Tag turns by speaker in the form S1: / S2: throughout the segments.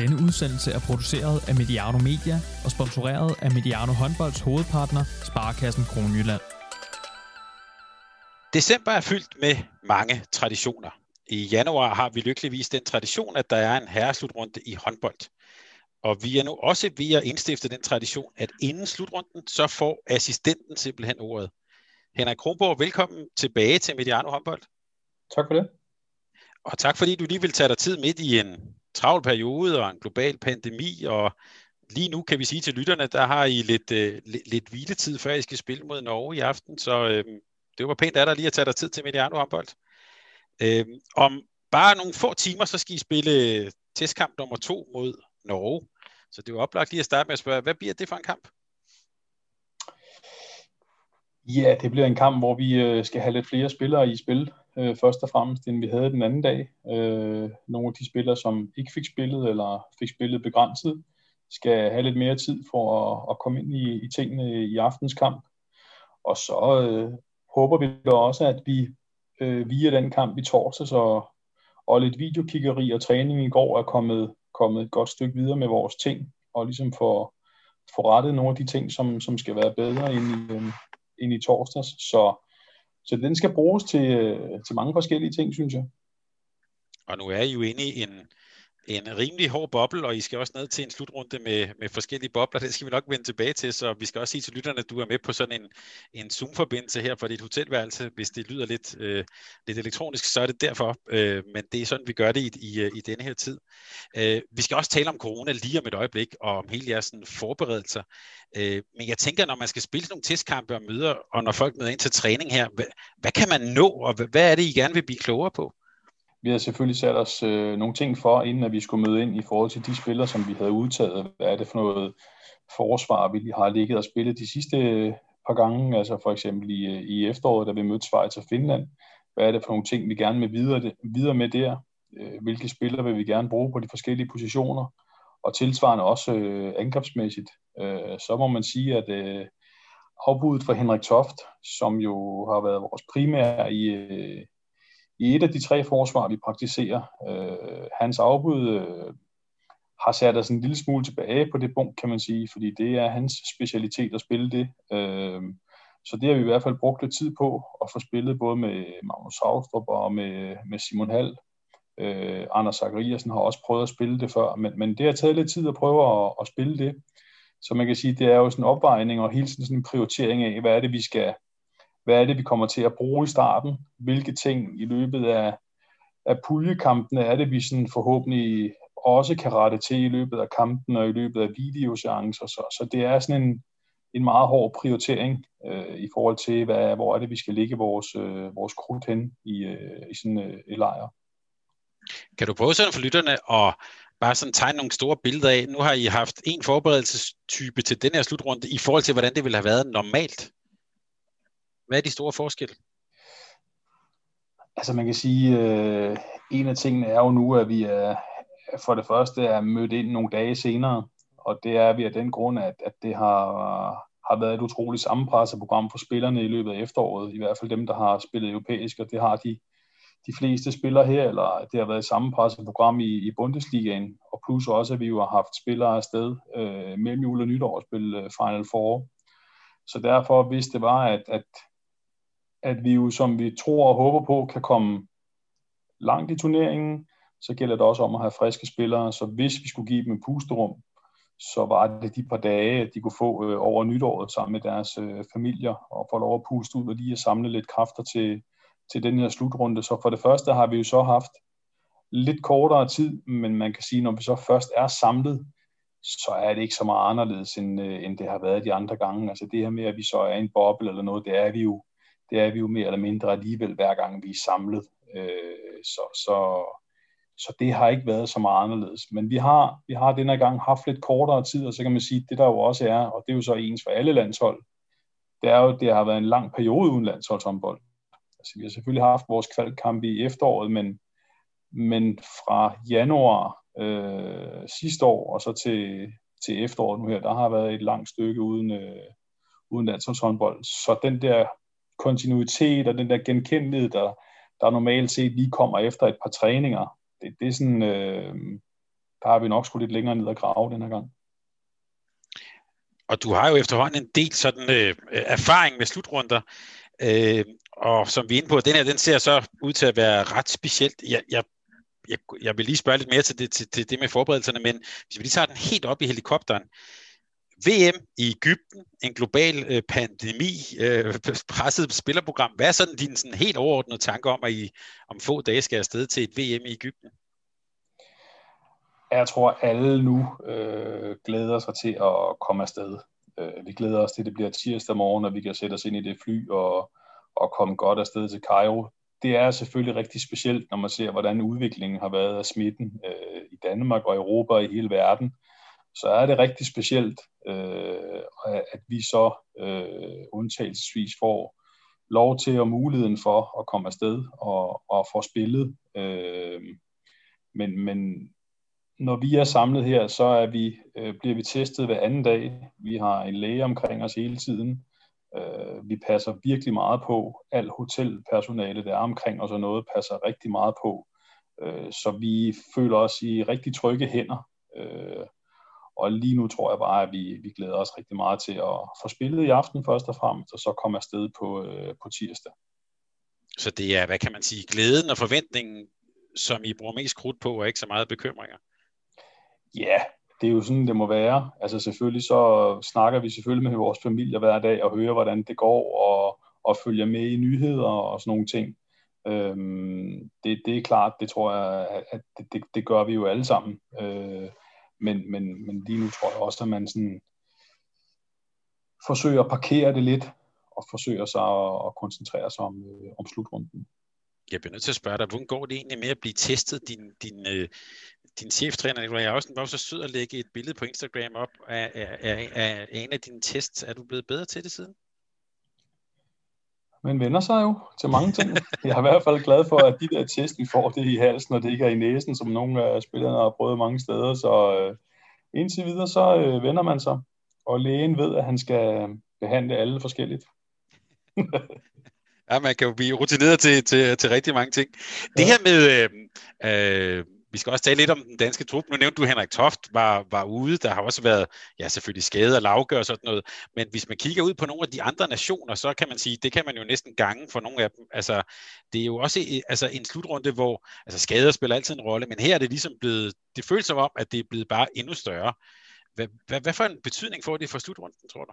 S1: Denne udsendelse er produceret af Mediano Media og sponsoreret af Mediano Håndbolds hovedpartner, Sparkassen Kronjylland.
S2: December er fyldt med mange traditioner. I januar har vi lykkeligvis den tradition, at der er en herreslutrunde i håndbold. Og vi er nu også ved at indstifte den tradition, at inden slutrunden, så får assistenten simpelthen ordet. Henrik Kronborg, velkommen tilbage til Mediano Håndbold.
S3: Tak for det.
S2: Og tak fordi du lige vil tage dig tid midt i en travl periode og en global pandemi, og lige nu kan vi sige til lytterne, der har I lidt, øh, lidt, lidt hviletid, før I skal spille mod Norge i aften, så øh, det var pænt af dig lige at tage dig tid til Mediano håndbold. Øh, om bare nogle få timer, så skal I spille øh, testkamp nummer to mod Norge. Så det er jo oplagt lige at starte med at spørge, hvad bliver det for en kamp?
S3: Ja, det bliver en kamp, hvor vi øh, skal have lidt flere spillere i spil, øh, først og fremmest, end vi havde den anden dag. Øh, nogle af de spillere, som ikke fik spillet, eller fik spillet begrænset, skal have lidt mere tid for at, at komme ind i, i tingene i aftens kamp. Og så øh, håber vi da også, at vi øh, via den kamp i torsdags og, og lidt videokiggeri og træning i går er kommet, kommet et godt stykke videre med vores ting, og ligesom få, få rettet nogle af de ting, som, som skal være bedre ind i, øh, ind i torsdags. Så, så den skal bruges til, øh, til mange forskellige ting, synes jeg.
S2: Og nu er I jo inde i en, en rimelig hård boble, og I skal også ned til en slutrunde med, med forskellige bobler. Det skal vi nok vende tilbage til, så vi skal også sige til lytterne, at du er med på sådan en, en Zoom-forbindelse her for dit hotelværelse. Hvis det lyder lidt, øh, lidt elektronisk, så er det derfor, øh, men det er sådan, vi gør det i, i, i denne her tid. Øh, vi skal også tale om corona lige om et øjeblik, og om hele jeres sådan, forberedelser. Øh, men jeg tænker, når man skal spille nogle testkampe og møder, og når folk møder ind til træning her, hvad, hvad kan man nå, og hvad, hvad er det, I gerne vil blive klogere på?
S3: Vi har selvfølgelig sat os øh, nogle ting for, inden at vi skulle møde ind i forhold til de spillere, som vi havde udtaget. Hvad er det for noget forsvar, vi har ligget og spillet de sidste øh, par gange, altså for eksempel i, øh, i efteråret, da vi mødte Schweiz og Finland. Hvad er det for nogle ting, vi gerne vil videre, videre med der? Øh, hvilke spillere vil vi gerne bruge på de forskellige positioner? Og tilsvarende også øh, angrebsmæssigt. Øh, så må man sige, at øh, afbuddet for Henrik Toft, som jo har været vores primære i, øh, i et af de tre forsvar, vi praktiserer. Øh, hans afbud øh, har sat os en lille smule tilbage på det punkt, kan man sige, fordi det er hans specialitet at spille det. Øh, så det har vi i hvert fald brugt lidt tid på at få spillet både med Magnus Havstrup og med, med Simon Hall. Øh, Anders Zachariasen har også prøvet at spille det før, men, men det har taget lidt tid at prøve at, at spille det. Så man kan sige, det er jo sådan en opvejning og hele tiden sådan en prioritering af, hvad er det, vi skal, hvad er det, vi kommer til at bruge i starten? Hvilke ting i løbet af, af puljekampene er det, vi sådan forhåbentlig også kan rette til i løbet af kampen og i løbet af videoseancer. Så, så det er sådan en, en meget hård prioritering øh, i forhold til, hvad, hvor er det, vi skal lægge vores, øh, vores krudt hen i, øh, i sådan øh, et lejr.
S2: Kan du prøve sådan for lytterne at bare sådan tegne nogle store billeder af, nu har I haft en forberedelsestype til den her slutrunde, i forhold til, hvordan det ville have været normalt hvad er de store forskelle?
S3: Altså man kan sige, øh, en af tingene er jo nu, at vi er for det første er mødt ind nogle dage senere, og det er vi af den grund, at, at det har, har været et utroligt sammenpresset program for spillerne i løbet af efteråret, i hvert fald dem, der har spillet europæisk, og det har de, de fleste spillere her, eller det har været et sammenpresset program i, i Bundesligaen, og plus også, at vi jo har haft spillere afsted øh, mellem jul og nytår og spille øh, Final Four. Så derfor, hvis det var, at, at at vi jo, som vi tror og håber på, kan komme langt i turneringen, så gælder det også om at have friske spillere. Så hvis vi skulle give dem en pusterum, så var det de par dage, at de kunne få øh, over nytåret sammen med deres øh, familier og få lov at puste ud og lige at samle lidt kræfter til, til den her slutrunde. Så for det første har vi jo så haft lidt kortere tid, men man kan sige, når vi så først er samlet, så er det ikke så meget anderledes, end, øh, end det har været de andre gange. Altså det her med, at vi så er i en boble eller noget, det er vi jo det er vi jo mere eller mindre alligevel, hver gang vi er samlet. Øh, så, så, så det har ikke været så meget anderledes. Men vi har, vi har denne gang haft lidt kortere tid, og så kan man sige, at det der jo også er, og det er jo så ens for alle landshold, det er jo, det har været en lang periode uden landsholdshåndbold. Altså, vi har selvfølgelig haft vores kvalkamp i efteråret, men, men fra januar øh, sidste år og så til, til efteråret nu her, der har været et langt stykke uden, øh, uden landsholdshåndbold. Så den der kontinuitet og den der genkendelighed, der, der normalt set lige kommer efter et par træninger. Det, det er sådan, øh, der har vi nok skulle lidt længere ned og grave den her gang.
S2: Og du har jo efterhånden en del sådan øh, erfaring med slutrunder, øh, og som vi er inde på, den her, den ser så ud til at være ret specielt. Jeg, jeg, jeg, jeg vil lige spørge lidt mere til det, til, til det med forberedelserne, men hvis vi lige tager den helt op i helikopteren, VM i Ægypten, en global øh, pandemi, øh, presset spillerprogram. Hvad er sådan din sådan helt overordnede tanke om, at I om få dage skal afsted til et VM i Ægypten?
S3: Jeg tror, alle nu øh, glæder sig til at komme afsted. Øh, vi glæder os til, at det bliver tirsdag morgen, og vi kan sætte os ind i det fly og, og komme godt afsted til Cairo. Det er selvfølgelig rigtig specielt, når man ser, hvordan udviklingen har været af smitten øh, i Danmark og Europa og i hele verden. Så er det rigtig specielt, øh, at vi så øh, undtagelsesvis får lov til og muligheden for at komme afsted og, og få spillet. Øh, men, men når vi er samlet her, så er vi, øh, bliver vi testet hver anden dag. Vi har en læge omkring os hele tiden. Øh, vi passer virkelig meget på. Al hotelpersonale, der er omkring os og noget, passer rigtig meget på. Øh, så vi føler os i rigtig trygge hænder. Øh, og lige nu tror jeg bare, at vi, vi glæder os rigtig meget til at få spillet i aften først og fremmest, og så komme afsted på, øh, på tirsdag.
S2: Så det er, hvad kan man sige, glæden og forventningen, som I bruger mest krudt på, og ikke så meget bekymringer?
S3: Ja, det er jo sådan, det må være. Altså selvfølgelig så snakker vi selvfølgelig med vores familie hver dag og hører, hvordan det går, og, og følger med i nyheder og sådan nogle ting. Øhm, det, det er klart, det tror jeg, at det, det, det gør vi jo alle sammen. Øh, men, men, men lige nu tror jeg også, at man sådan forsøger at parkere det lidt, og forsøger sig at, at koncentrere sig om, øh, om slutrunden.
S2: Jeg bliver nødt til at spørge dig, hvordan går det egentlig med at blive testet? Din, din, øh, din cheftræner, Nikolaj Jørgensen, var så sød at lægge et billede på Instagram op af, af, af, af en af dine tests. Er du blevet bedre til det siden?
S3: Men vender sig jo til mange ting. Jeg er i hvert fald glad for, at de der test, vi får, det i halsen, og det ikke er i næsen, som nogle af spillerne har prøvet mange steder. Så øh, indtil videre, så øh, vender man sig. Og lægen ved, at han skal behandle alle forskelligt.
S2: ja, man kan jo blive rutineret til, til, til rigtig mange ting. Det her med, øh, øh, vi skal også tale lidt om den danske trup. Nu nævnte du, Henrik Toft var, var ude. Der har også været, ja selvfølgelig skade og lavgør og sådan noget. Men hvis man kigger ud på nogle af de andre nationer, så kan man sige, det kan man jo næsten gange for nogle af dem. Altså, det er jo også øh, altså, en slutrunde, hvor altså, skader spiller altid en rolle, men her er det ligesom blevet, det føles som om, at det er blevet bare endnu større. Hvad, hvad, hvad for en betydning får det for slutrunden, tror du?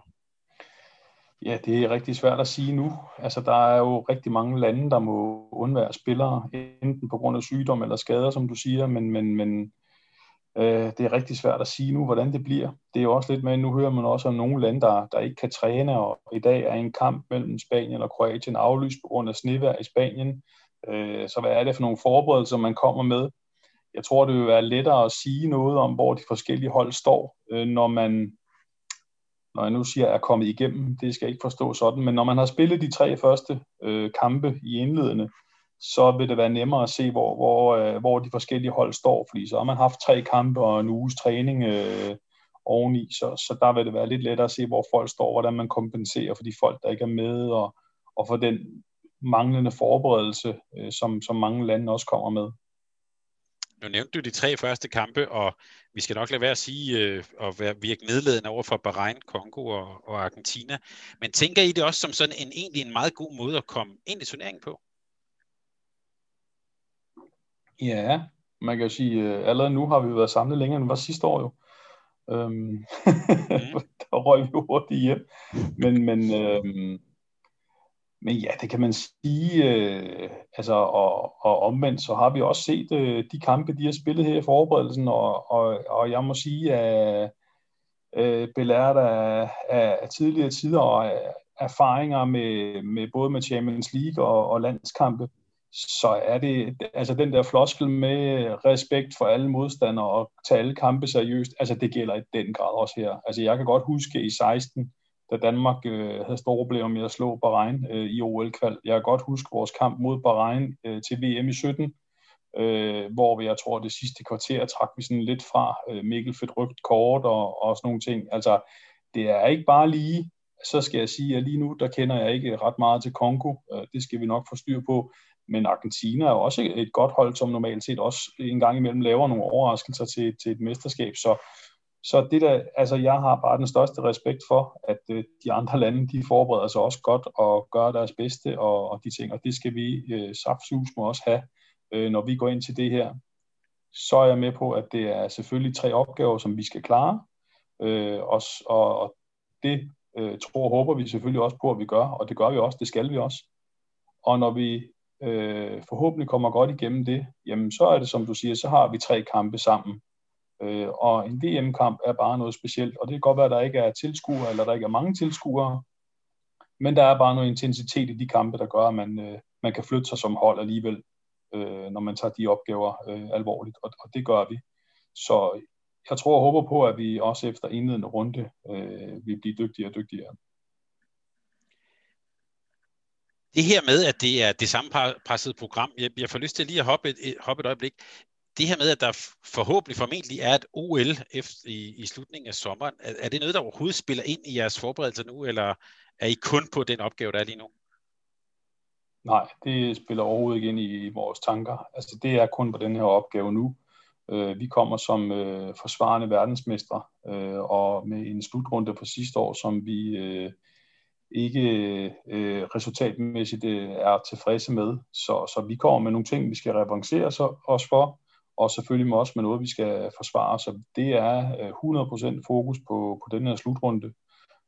S3: Ja, det er rigtig svært at sige nu. Altså, der er jo rigtig mange lande, der må undvære spillere, enten på grund af sygdom eller skader, som du siger, men, men, men øh, det er rigtig svært at sige nu, hvordan det bliver. Det er jo også lidt med, nu hører man også om nogle lande, der, der ikke kan træne, og i dag er en kamp mellem Spanien og Kroatien aflyst på grund af snevær i Spanien. Øh, så hvad er det for nogle forberedelser, man kommer med? Jeg tror, det vil være lettere at sige noget om, hvor de forskellige hold står, øh, når man når jeg nu siger, er kommet igennem, det skal jeg ikke forstå sådan, men når man har spillet de tre første øh, kampe i indledende, så vil det være nemmere at se, hvor, hvor, øh, hvor de forskellige hold står, fordi så har man haft tre kampe og en uges træning øh, oveni, så, så der vil det være lidt lettere at se, hvor folk står, hvordan man kompenserer for de folk, der ikke er med, og, og for den manglende forberedelse, øh, som, som mange lande også kommer med.
S2: Nu nævnte du de tre første kampe, og vi skal nok lade være at sige øh, og være, virke nedladende over for Bahrain, Kongo og, og Argentina. Men tænker I det også som sådan en egentlig en meget god måde at komme ind i turneringen på?
S3: Ja, man kan jo sige, at øh, allerede nu har vi været samlet længere end var sidste år jo. Øhm, mm. der røg vi hurtigt hjem. Men, men øhm, men ja, det kan man sige. Øh, altså, og, og omvendt, så har vi også set øh, de kampe, de har spillet her i forberedelsen, og, og, og jeg må sige, at øh, belært af, af tidligere tider og af erfaringer med, med både med Champions League og, og landskampe, så er det altså den der floskel med respekt for alle modstandere og tage alle kampe seriøst, altså det gælder i den grad også her. Altså jeg kan godt huske i 16, da Danmark øh, havde store problemer med at slå Bahrain øh, i OL-kval. Jeg kan godt huske vores kamp mod Bahrain øh, til VM i 17, øh, hvor vi, jeg tror, det sidste kvarter trak vi sådan lidt fra. Øh, Mikkel fik rygt kort og, og sådan nogle ting. Altså, det er ikke bare lige så skal jeg sige, at lige nu, der kender jeg ikke ret meget til Kongo. Øh, det skal vi nok få styr på. Men Argentina er også et godt hold, som normalt set også en gang imellem laver nogle overraskelser til, til et mesterskab. Så, så det der, altså jeg har bare den største respekt for, at øh, de andre lande, de forbereder sig også godt og gør deres bedste og, og de ting, og det skal vi øh, saftsus må også have, øh, når vi går ind til det her. Så er jeg med på, at det er selvfølgelig tre opgaver, som vi skal klare, øh, og, og det øh, tror og håber vi selvfølgelig også på, at vi gør, og det gør vi også, det skal vi også. Og når vi øh, forhåbentlig kommer godt igennem det, jamen så er det, som du siger, så har vi tre kampe sammen. Øh, og en VM-kamp er bare noget specielt, og det kan godt være, at der ikke er tilskuere, eller der ikke er mange tilskuere, men der er bare noget intensitet i de kampe, der gør, at man, øh, man kan flytte sig som hold alligevel, øh, når man tager de opgaver øh, alvorligt, og, og det gør vi. Så jeg tror og håber på, at vi også efter indledende runde øh, vil blive dygtigere og dygtigere.
S2: Det her med, at det er det samme pressede program, jeg, jeg får lyst til lige at hoppe et, hoppe et øjeblik. Det her med, at der forhåbentlig formentlig er et OL efter, i, i slutningen af sommeren, er, er det noget, der overhovedet spiller ind i jeres forberedelser nu, eller er I kun på den opgave, der er lige nu?
S3: Nej, det spiller overhovedet ikke ind i, i vores tanker. Altså det er kun på den her opgave nu. Øh, vi kommer som øh, forsvarende verdensmestre, øh, og med en slutrunde på sidste år, som vi øh, ikke øh, resultatmæssigt øh, er tilfredse med. Så, så vi kommer med nogle ting, vi skal revancere os for, og selvfølgelig med også med noget, vi skal forsvare. Så det er øh, 100% fokus på, på den her slutrunde.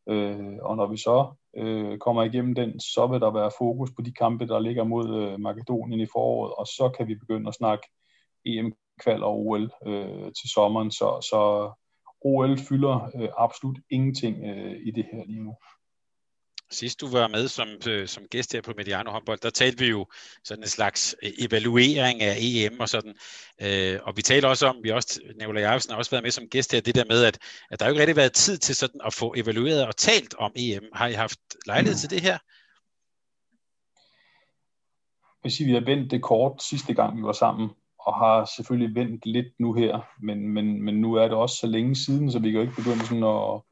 S3: Øh, og når vi så øh, kommer igennem den, så vil der være fokus på de kampe, der ligger mod øh, Makedonien i foråret, og så kan vi begynde at snakke EM kval og OL øh, til sommeren, så, så OL fylder øh, absolut ingenting øh, i det her lige nu.
S2: Sidst du var med som, øh, som gæst her på Mediano håndbold, der talte vi jo sådan en slags øh, evaluering af EM og sådan. Øh, og vi talte også om, vi også, Nicolai Jarvsen har også været med som gæst her, det der med, at, at der jo ikke rigtig været tid til sådan at få evalueret og talt om EM. Har I haft lejlighed til det her?
S3: Jeg vil sige, vi har vendt det kort sidste gang, vi var sammen og har selvfølgelig vendt lidt nu her, men, men, men nu er det også så længe siden, så vi kan jo ikke begynde sådan at,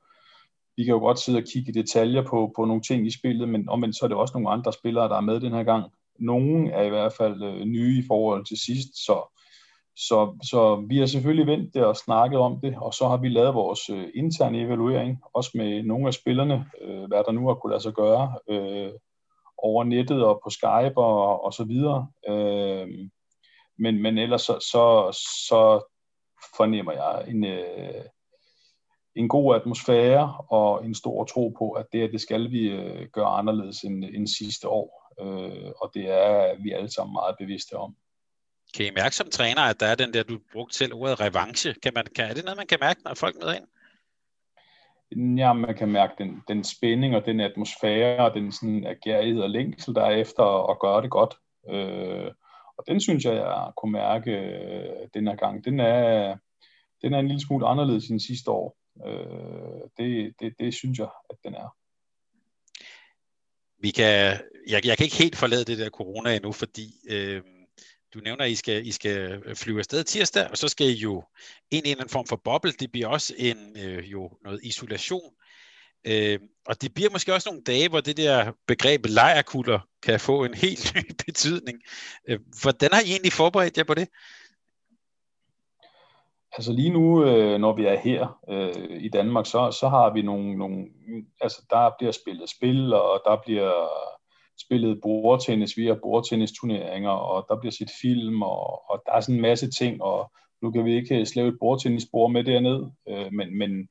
S3: vi kan jo godt sidde og kigge i detaljer på, på nogle ting i spillet, men omvendt så er det også nogle andre spillere, der er med den her gang. Nogle er i hvert fald øh, nye i forhold til sidst, så, så, så vi har selvfølgelig vendt det og snakket om det, og så har vi lavet vores øh, interne evaluering, også med nogle af spillerne, øh, hvad der nu har kunne lade sig gøre, øh, over nettet og på Skype og, og så videre. Øh, men, men ellers så, så, så fornemmer jeg en, øh, en god atmosfære og en stor tro på, at det, det skal vi øh, gøre anderledes end, end sidste år. Øh, og det er vi alle sammen meget bevidste om.
S2: Kan I mærke som træner, at der er den der, du brugte selv ordet revanche? Kan man, kan, er det noget, man kan mærke, når folk møder ind?
S3: Ja, man kan mærke den, den spænding og den atmosfære og den sådan agerighed og længsel, der er efter at gøre det godt. Øh, og den synes jeg, jeg kunne mærke øh, den her gang. Den er, den er en lille smule anderledes end sidste år. Øh, det, det, det synes jeg, at den er.
S2: Vi kan, jeg, jeg kan ikke helt forlade det der corona endnu, fordi øh, du nævner, at I skal, I skal flyve afsted tirsdag, og så skal I jo ind i en form for boble. Det bliver også en, øh, jo noget isolation. Øh, og det bliver måske også nogle dage, hvor det der begreb lejerkulder kan få en helt ny betydning. Øh, hvordan har I egentlig forberedt jer på det?
S3: Altså lige nu, øh, når vi er her øh, i Danmark, så, så har vi nogle, nogle, altså der bliver spillet spil, og der bliver spillet bordtennis, vi har bordtennisturneringer, og der bliver set film, og, og der er sådan en masse ting, og nu kan vi ikke slæve et bordtennisbord med derned, øh, men, men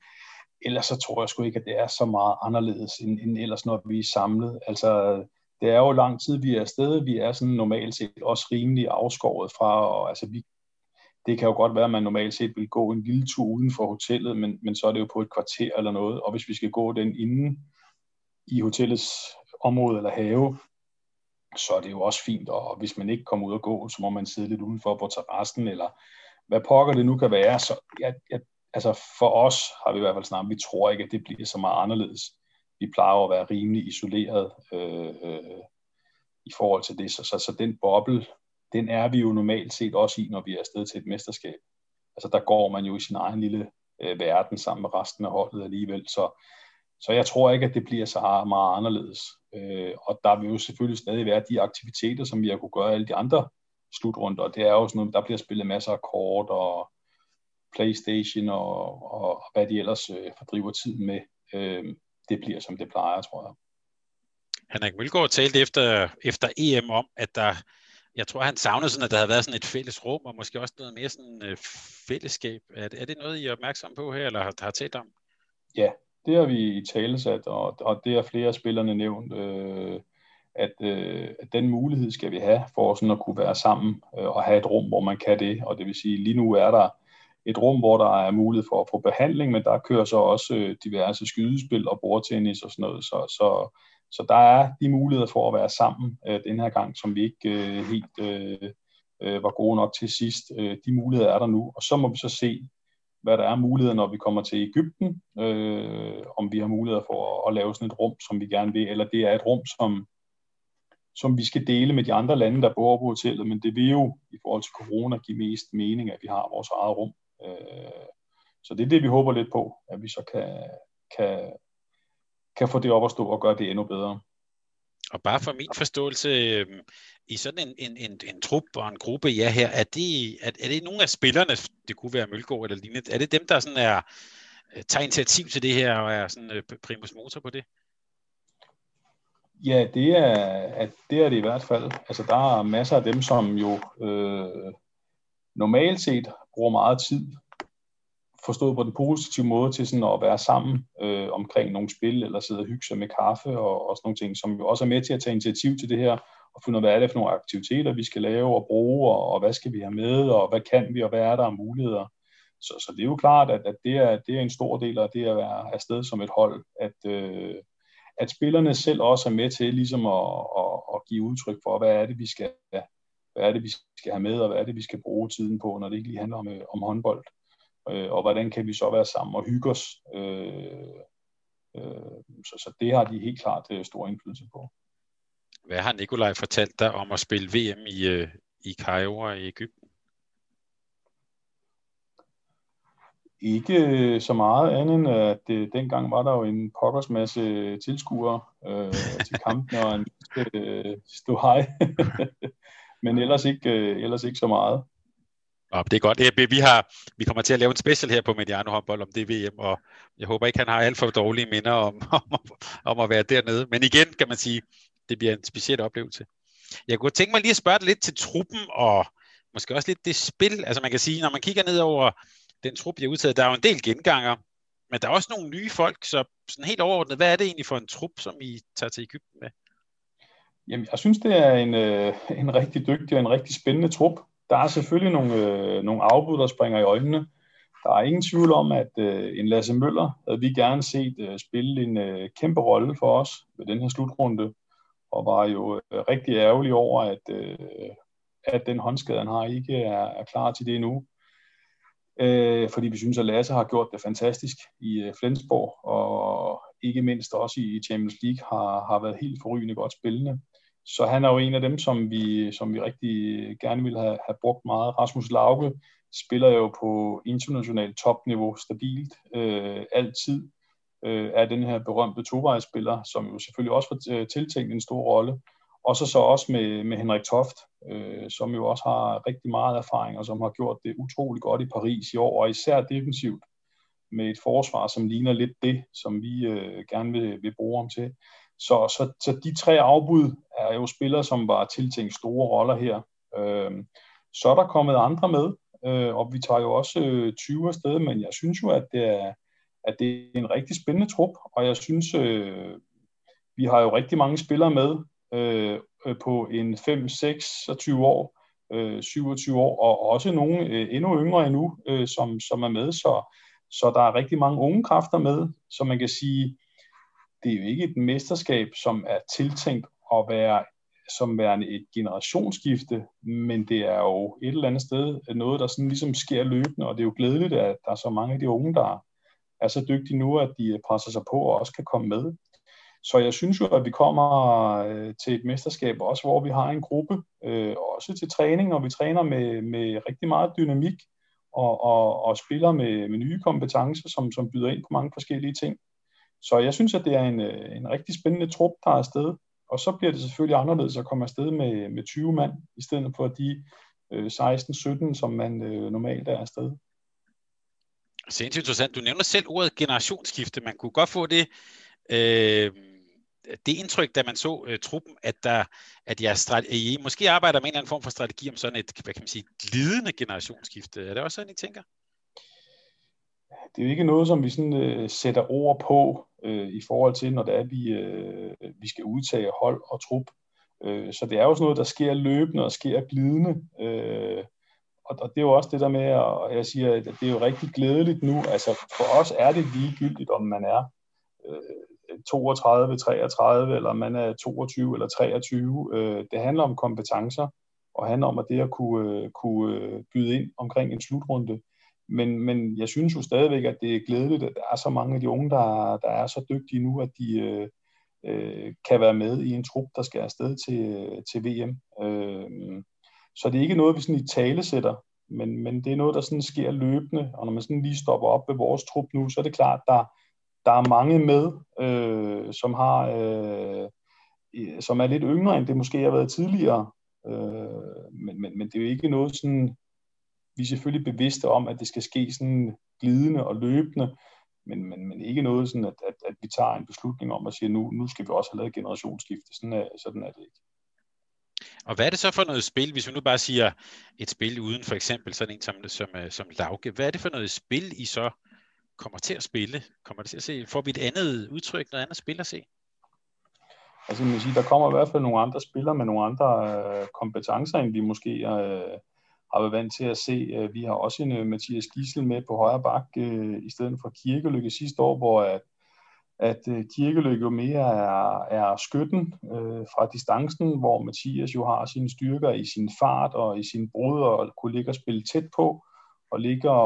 S3: ellers så tror jeg sgu ikke, at det er så meget anderledes end, end ellers, når vi er samlet. Altså, det er jo lang tid, vi er afsted. Vi er sådan normalt set også rimelig afskåret fra, og altså vi, det kan jo godt være, at man normalt set vil gå en lille tur uden for hotellet, men, men så er det jo på et kvarter eller noget, og hvis vi skal gå den inden i hotellets område eller have, så er det jo også fint, og hvis man ikke kommer ud og gå, så må man sidde lidt udenfor på terrassen, eller hvad pokker det nu kan være, så jeg, jeg, altså for os har vi i hvert fald snart, vi tror ikke, at det bliver så meget anderledes. Vi plejer at være rimelig isoleret øh, øh, øh, i forhold til det, så, så, så den boble, den er vi jo normalt set også i, når vi er afsted til et mesterskab. Altså der går man jo i sin egen lille øh, verden sammen med resten af holdet alligevel, så, så jeg tror ikke, at det bliver så meget anderledes. Øh, og der vil jo selvfølgelig stadig være de aktiviteter, som vi har kunne gøre alle de andre slutrunder. Det er jo sådan noget, der bliver spillet masser af kort og Playstation og, og, og hvad de ellers øh, fordriver tid med. Øh, det bliver som det plejer, tror jeg.
S2: Henrik Mølgaard talte efter, efter EM om, at der, jeg tror, han savnede sådan, at der havde været sådan et fælles rum, og måske også noget mere sådan øh, fællesskab. Er det, er det noget, I er opmærksom på her, eller har, har talt om?
S3: Ja, det har vi i talesat, og, og det har flere af spillerne nævnt, øh, at, øh, at den mulighed skal vi have for sådan at kunne være sammen øh, og have et rum, hvor man kan det. Og det vil sige, lige nu er der et rum, hvor der er mulighed for at få behandling, men der kører så også øh, diverse skydespil og bordtennis og sådan noget. Så, så, så der er de muligheder for at være sammen øh, den her gang, som vi ikke øh, helt øh, øh, var gode nok til sidst. Øh, de muligheder er der nu, og så må vi så se, hvad der er muligheder, når vi kommer til Ægypten, øh, om vi har muligheder for at, at lave sådan et rum, som vi gerne vil, eller det er et rum, som, som vi skal dele med de andre lande, der bor på hotellet, men det vil jo i forhold til corona give mest mening, at vi har vores eget rum. Øh, så det er det, vi håber lidt på, at vi så kan, kan, kan få det op at stå og gøre det endnu bedre.
S2: Og bare for min forståelse, øh, i sådan en, en, en, en trup og en gruppe, ja her, er det, er, er det nogle af spillerne, det kunne være Mølgaard eller lignende, er det dem, der sådan er, øh, tager initiativ til det her og er sådan øh, primus motor på det?
S3: Ja, det er, at det er det i hvert fald. Altså, der er masser af dem, som jo øh, normalt set bruger meget tid forstået på den positive måde til sådan at være sammen øh, omkring nogle spil, eller sidde og hygge sig med kaffe og, og sådan nogle ting, som jo også er med til at tage initiativ til det her, og finde ud af, hvad er det for nogle aktiviteter, vi skal lave og bruge, og, og hvad skal vi have med, og hvad kan vi, og hvad er der af muligheder. Så, så det er jo klart, at, at det, er, det er en stor del af det at være afsted som et hold, at, øh, at spillerne selv også er med til ligesom at, at, at give udtryk for, hvad er det, vi skal hvad er det, vi skal have med, og hvad er det, vi skal bruge tiden på, når det ikke lige handler om, øh, om håndbold øh, og hvordan kan vi så være sammen og hygge os. Øh, øh, så, så det har de helt klart øh, stor indflydelse på.
S2: Hvad har Nikolaj fortalt dig om at spille VM i, øh, i Cairo i Ægypten?
S3: Ikke øh, så meget andet end, at det, dengang var der jo en pokkers masse tilskuere øh, til kampen, og en øh, stå hej. Men ellers ikke, øh, ellers ikke så meget.
S2: Ja, det er godt. Vi, har, vi kommer til at lave en special her på Mediano håndbold om det VM, og jeg håber ikke, han har alt for dårlige minder om, om, om at være dernede. Men igen kan man sige, det bliver en speciel oplevelse. Jeg kunne tænke mig lige at spørge dig lidt til truppen, og måske også lidt det spil. Altså man kan sige, når man kigger ned over den trup, jeg har udtaget, der er jo en del genganger, men der er også nogle nye folk, så sådan helt overordnet, hvad er det egentlig for en trup, som I tager til Ægypten med?
S3: Jamen, jeg synes, det er en, øh, en rigtig dygtig og en rigtig spændende trup. Der er selvfølgelig nogle, øh, nogle afbud, der springer i øjnene. Der er ingen tvivl om, at øh, en Lasse Møller havde vi gerne set øh, spille en øh, kæmpe rolle for os ved den her slutrunde, og var jo øh, rigtig ærgerlig over, at, øh, at den håndskade, han har, ikke er, er klar til det endnu. Øh, fordi vi synes, at Lasse har gjort det fantastisk i øh, Flensborg, og ikke mindst også i Champions League har, har været helt forrygende godt spillende. Så han er jo en af dem, som vi, som vi rigtig gerne vil have, have brugt meget. Rasmus Lauke spiller jo på internationalt topniveau stabilt øh, altid. Øh, er den her berømte tovejsspiller, som jo selvfølgelig også får øh, tiltænkt en stor rolle. Og så så også med, med Henrik Toft, øh, som jo også har rigtig meget erfaring, og som har gjort det utrolig godt i Paris i år, og især defensivt med et forsvar, som ligner lidt det, som vi øh, gerne vil, vil bruge ham til. Så, så, så de tre afbud er jo spillere, som var tiltænkt store roller her. Øh, så er der kommet andre med, øh, og vi tager jo også øh, 20 afsted, men jeg synes jo, at det er, at det er en rigtig spændende trup, og jeg synes, øh, vi har jo rigtig mange spillere med øh, øh på en 5, 26 år, øh, 27 år, og også nogle øh, endnu yngre endnu, øh, som, som er med, så, så der er rigtig mange unge kræfter med, så man kan sige, det er jo ikke et mesterskab, som er tiltænkt at være som værende et generationsskifte, men det er jo et eller andet sted noget, der sådan ligesom sker løbende, og det er jo glædeligt, at der er så mange af de unge, der er så dygtige nu, at de presser sig på og også kan komme med. Så jeg synes jo, at vi kommer øh, til et mesterskab også, hvor vi har en gruppe, øh, også til træning, og vi træner med, med rigtig meget dynamik, og, og, og spiller med, med nye kompetencer, som, som byder ind på mange forskellige ting så jeg synes, at det er en, øh, en rigtig spændende trup, der er afsted. Og så bliver det selvfølgelig anderledes at komme afsted med, med 20 mand, i stedet for de øh, 16-17, som man øh, normalt er afsted.
S2: Sindssygt interessant. Du nævner selv ordet generationsskifte. Man kunne godt få det, øh, det indtryk, da man så øh, truppen, at, der, at jeg I måske arbejder med en eller anden form for strategi om sådan et, hvad kan man sige, glidende generationsskifte. Er det også sådan, I tænker?
S3: Det er jo ikke noget, som vi sådan, øh, sætter ord på øh, i forhold til, når det er, vi, øh, vi skal udtage hold og trup. Øh, så det er jo sådan noget, der sker løbende og sker glidende. Øh, og, og det er jo også det der med, at jeg siger, at det er jo rigtig glædeligt nu. Altså for os er det ligegyldigt, om man er øh, 32, 33, eller man er 22 eller 23. Øh, det handler om kompetencer, og handler om at det at kunne, øh, kunne øh, byde ind omkring en slutrunde. Men, men jeg synes jo stadigvæk, at det er glædeligt, at der er så mange af de unge, der, der er så dygtige nu, at de øh, øh, kan være med i en trup, der skal afsted til, til VM. Øh, så det er ikke noget, vi sådan i tale sætter, men, men det er noget, der sådan sker løbende, og når man sådan lige stopper op ved vores trup nu, så er det klart, der, der er mange med, øh, som har øh, som er lidt yngre, end det måske har været tidligere. Øh, men, men, men det er jo ikke noget sådan, vi er selvfølgelig bevidste om, at det skal ske sådan glidende og løbende, men, men, men ikke noget sådan, at, at, at vi tager en beslutning om at sige, nu, nu skal vi også have lavet generationsskifte. Sådan er, sådan er det ikke.
S2: Og hvad er det så for noget spil, hvis vi nu bare siger et spil uden for eksempel sådan en som, som, øh, som Lauke, hvad er det for noget spil, I så kommer til at spille? Kommer det til at se? Får vi et andet udtryk, noget andet spil at se?
S3: Altså, man sige, der kommer i hvert fald nogle andre spillere med nogle andre øh, kompetencer, end vi måske øh, har været vant til at se. Vi har også en øh, Mathias Gissel med på højre bak øh, i stedet for Kirkelykke sidste år, hvor at, at øh, Kirkelykke jo mere er, er skytten fra distancen, hvor Mathias jo har sine styrker i sin fart og i sin brud og kunne ligge og spille tæt på, og ligger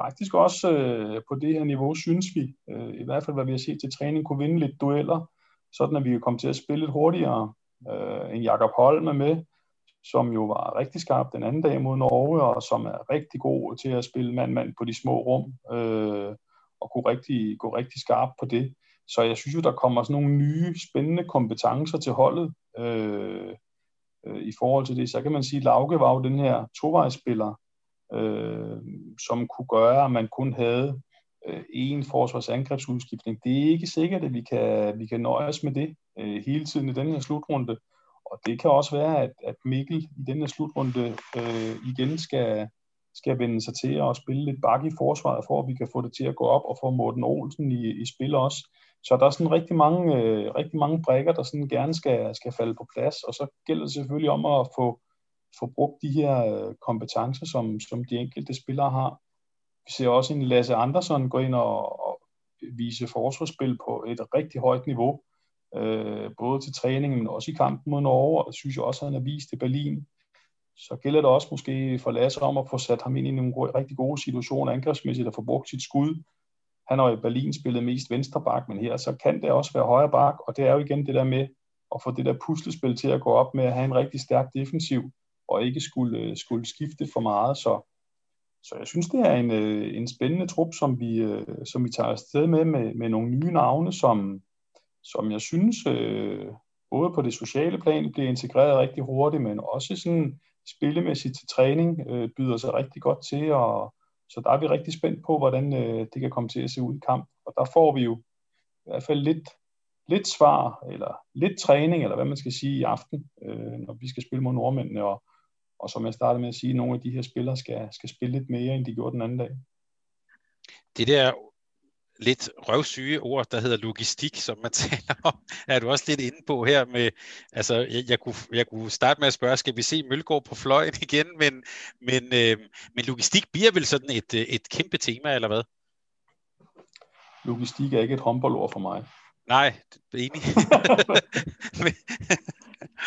S3: faktisk også øh, på det her niveau, synes vi, øh, i hvert fald hvad vi har set til træning, kunne vinde lidt dueller, sådan at vi kan komme til at spille lidt hurtigere. Øh, en Jakob Holm er med, som jo var rigtig skarp den anden dag mod Norge, og som er rigtig god til at spille mand-mand på de små rum, øh, og kunne rigtig, gå rigtig skarp på det. Så jeg synes jo, der kommer sådan nogle nye, spændende kompetencer til holdet øh, øh, i forhold til det. Så kan man sige, at Lauke var jo den her tovejsspiller, øh, som kunne gøre, at man kun havde øh, en forsvarsangrebsudskiftning. Det er ikke sikkert, at vi kan, vi kan nøjes med det øh, hele tiden i den her slutrunde. Og det kan også være, at, at Mikkel i denne slutrunde øh, igen skal, skal vende sig til at spille lidt bak i forsvaret, for at vi kan få det til at gå op og få Morten Olsen i, i spil også. Så der er sådan rigtig mange, øh, rigtig mange brækker, der sådan gerne skal, skal falde på plads, og så gælder det selvfølgelig om at få, få brugt de her øh, kompetencer, som, som de enkelte spillere har. Vi ser også en Lasse Andersson gå ind og, og vise forsvarsspil på et rigtig højt niveau, øh, både til træningen, men også i kampen mod Norge, og det synes jeg også, at han har vist i Berlin. Så gælder det også måske for Lasse om at få sat ham ind i nogle rigtig gode situationer angrebsmæssigt og få brugt sit skud. Han har i Berlin spillet mest venstre bak, men her så kan det også være højre bak, og det er jo igen det der med at få det der puslespil til at gå op med at have en rigtig stærk defensiv, og ikke skulle, øh, skulle skifte for meget. Så, så jeg synes, det er en, øh, en spændende trup, som vi, øh, som vi tager afsted med, med, med nogle nye navne, som, som jeg synes øh, både på det sociale plan bliver integreret rigtig hurtigt, men også sådan spillemæssigt til træning øh, byder sig rigtig godt til, og så der er vi rigtig spændt på, hvordan øh, det kan komme til at se ud i kamp. Og der får vi jo i hvert fald lidt, lidt svar, eller lidt træning, eller hvad man skal sige i aften, øh, når vi skal spille mod nordmændene, og, og som jeg startede med at sige, nogle af de her spillere skal, skal spille lidt mere, end de gjorde den anden dag.
S2: Det der lidt røvsyge ord, der hedder logistik, som man taler om, er du også lidt inde på her med, altså jeg, jeg, kunne, jeg kunne starte med at spørge, skal vi se Mølgaard på fløjen igen, men, men, øh, men logistik bliver vel sådan et, øh, et kæmpe tema, eller hvad?
S3: Logistik er ikke et håndboldord for mig.
S2: Nej, enig.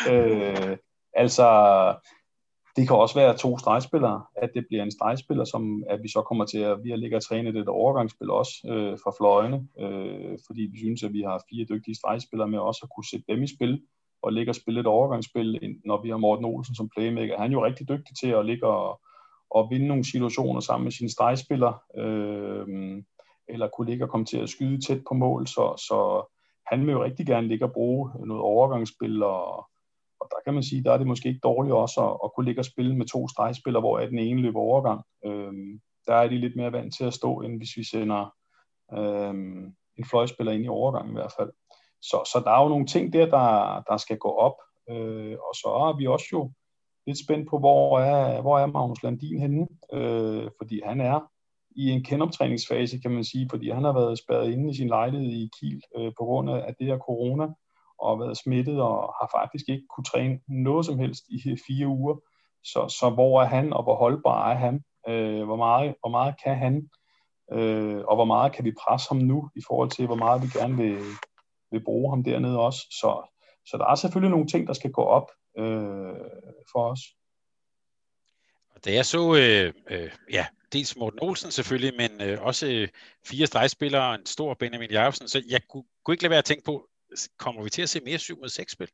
S3: øh, altså, det kan også være to stregspillere, at det bliver en stregspiller, som at vi så kommer til at, vi har ligget og træne det overgangsspil også øh, fra fløjene, øh, fordi vi synes, at vi har fire dygtige stregspillere med også at kunne sætte dem i spil, og ligge og spille et overgangsspil, når vi har Morten Olsen som playmaker. Han er jo rigtig dygtig til at ligge og, og vinde nogle situationer sammen med sine stregspillere. Øh, eller kunne ligge og komme til at skyde tæt på mål, så, så han vil jo rigtig gerne ligge og bruge noget overgangsspil, og, og der kan man sige, der er det måske ikke dårligt også at, at kunne ligge og spille med to stregspillere, hvor den ene løber overgang. Øhm, der er de lidt mere vant til at stå, end hvis vi sender øhm, en fløjspiller ind i overgang i hvert fald. Så, så der er jo nogle ting der, der, der skal gå op, øh, og så er vi også jo lidt spændt på, hvor er, hvor er Magnus Landin henne, øh, fordi han er i en kendoptræningsfase, kan man sige, fordi han har været spærret inde i sin lejlighed i Kiel øh, på grund af det her corona, og været smittet og har faktisk ikke kunne træne noget som helst i fire uger. Så, så hvor er han, og hvor holdbar er han? Øh, hvor, meget, hvor meget kan han? Øh, og hvor meget kan vi presse ham nu, i forhold til, hvor meget vi gerne vil, vil bruge ham dernede også. Så, så der er selvfølgelig nogle ting, der skal gå op øh, for os.
S2: Da jeg så, øh, øh, ja, dels Morten Olsen selvfølgelig, men øh, også øh, fire stregspillere og en stor Benjamin Jacobsen, så jeg kunne, kunne ikke lade være at tænke på, kommer vi til at se mere 7 mod 6 spil?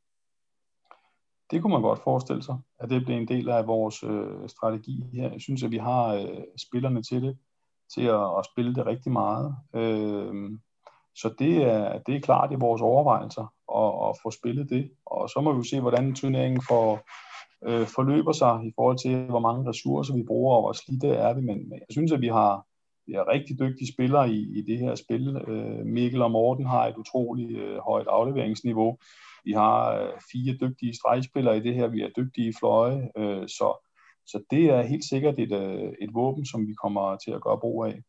S3: Det kunne man godt forestille sig, at det bliver en del af vores øh, strategi her. Jeg synes, at vi har øh, spillerne til det, til at, at spille det rigtig meget. Øh, så det er, det er klart i vores overvejelser at, at få spillet det. Og så må vi jo se, hvordan turneringen får, øh, forløber sig i forhold til, hvor mange ressourcer vi bruger, og hvor slidte er vi. Men, men jeg synes, at vi har, vi rigtig dygtige spillere i, i det her spil. Øh, Mikkel og Morten har et utroligt øh, højt afleveringsniveau. Vi har øh, fire dygtige stregspillere i det her. Vi er dygtige i fløje. Øh, så, så det er helt sikkert et, øh, et våben, som vi kommer til at gøre brug af.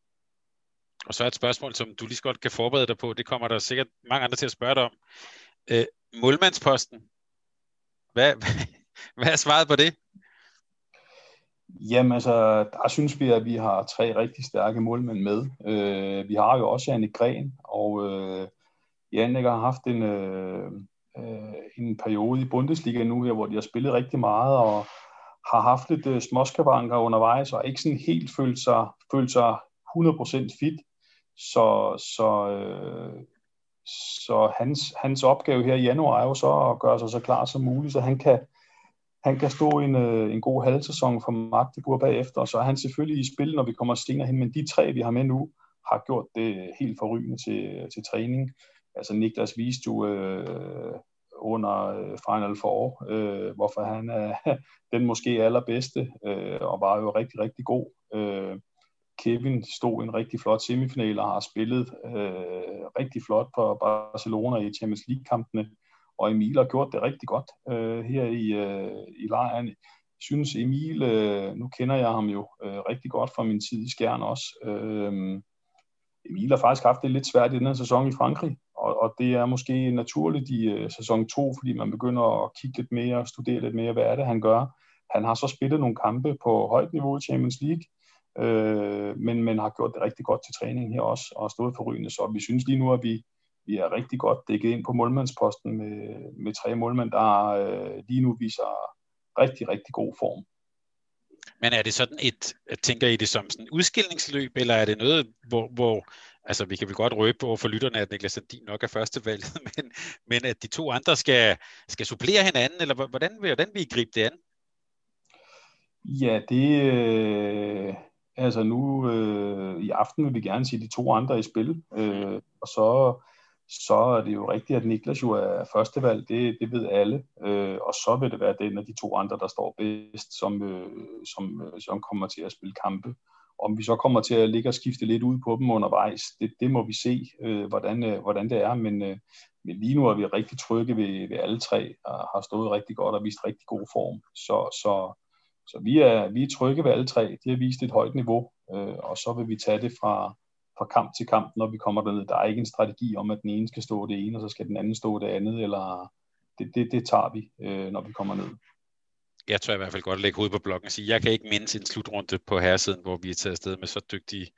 S2: Og så et spørgsmål, som du lige så godt kan forberede dig på. Det kommer der sikkert mange andre til at spørge dig om. Øh, målmandsposten. Hvad, hvad er svaret på det?
S3: Jamen altså, der synes vi, at vi har tre rigtig stærke målmænd med. Øh, vi har jo også Jannik Gren, og øh, Jannik har haft en, øh, øh, en periode i Bundesliga nu her, hvor de har spillet rigtig meget, og har haft lidt øh, småskavanker undervejs, og ikke sådan helt følt sig, følt sig 100% fit. Så, så, øh, så hans, hans opgave her i januar er jo så at gøre sig så klar som muligt, så han kan, han kan stå en, øh, en god halvsæson for Magdeburg bagefter, og så er han selvfølgelig i spil, når vi kommer senere hen, men de tre, vi har med nu, har gjort det helt forrygende til, øh, til træning. Altså Niklas viste jo øh, under øh, Final Four, øh, hvorfor han er den måske allerbedste, øh, og var jo rigtig, rigtig god. Øh, Kevin stod en rigtig flot semifinal og har spillet øh, rigtig flot på Barcelona i Champions League-kampene og Emil har gjort det rigtig godt øh, her i, øh, i lejren. Jeg synes Emil, øh, nu kender jeg ham jo øh, rigtig godt fra min tid i Skjern også. Øh, Emil har faktisk haft det lidt svært i den her sæson i Frankrig, og, og det er måske naturligt i øh, sæson 2, fordi man begynder at kigge lidt mere og studere lidt mere, hvad er det, han gør. Han har så spillet nogle kampe på højt niveau i Champions League, øh, men, men har gjort det rigtig godt til træning her også, og stået for rygende, så vi synes lige nu, at vi, vi er rigtig godt dækket ind på målmandsposten med, med tre målmænd, der øh, lige nu viser rigtig, rigtig god form.
S2: Men er det sådan et, tænker I det som sådan et udskillingsløb, eller er det noget, hvor, hvor altså vi kan vel godt røbe over for lytterne, at Niklas Sandin nok er førstevalget, men, men at de to andre skal, skal supplere hinanden, eller hvordan, hvordan vil I gribe det an?
S3: Ja, det, øh, altså nu øh, i aften vil vi gerne se de to andre i spil, øh, og så så er det jo rigtigt, at Niklas jo er førstevalg, det, det ved alle, øh, og så vil det være den af de to andre, der står bedst, som, øh, som, øh, som kommer til at spille kampe. Om vi så kommer til at ligge og skifte lidt ud på dem undervejs, det, det må vi se, øh, hvordan, øh, hvordan det er, men, øh, men lige nu er vi rigtig trygge ved, ved alle tre, og har stået rigtig godt og vist rigtig god form. Så, så, så vi, er, vi er trygge ved alle tre, de har vist et højt niveau, øh, og så vil vi tage det fra, fra kamp til kamp, når vi kommer derned. Der er ikke en strategi om, at den ene skal stå det ene, og så skal den anden stå det andet, eller det, det, det tager vi, øh, når vi kommer ned.
S2: Jeg tror i hvert fald godt at lægge hovedet på blokken og sige, jeg kan ikke mindes en slutrunde på herresiden, hvor vi er taget afsted med så dygtige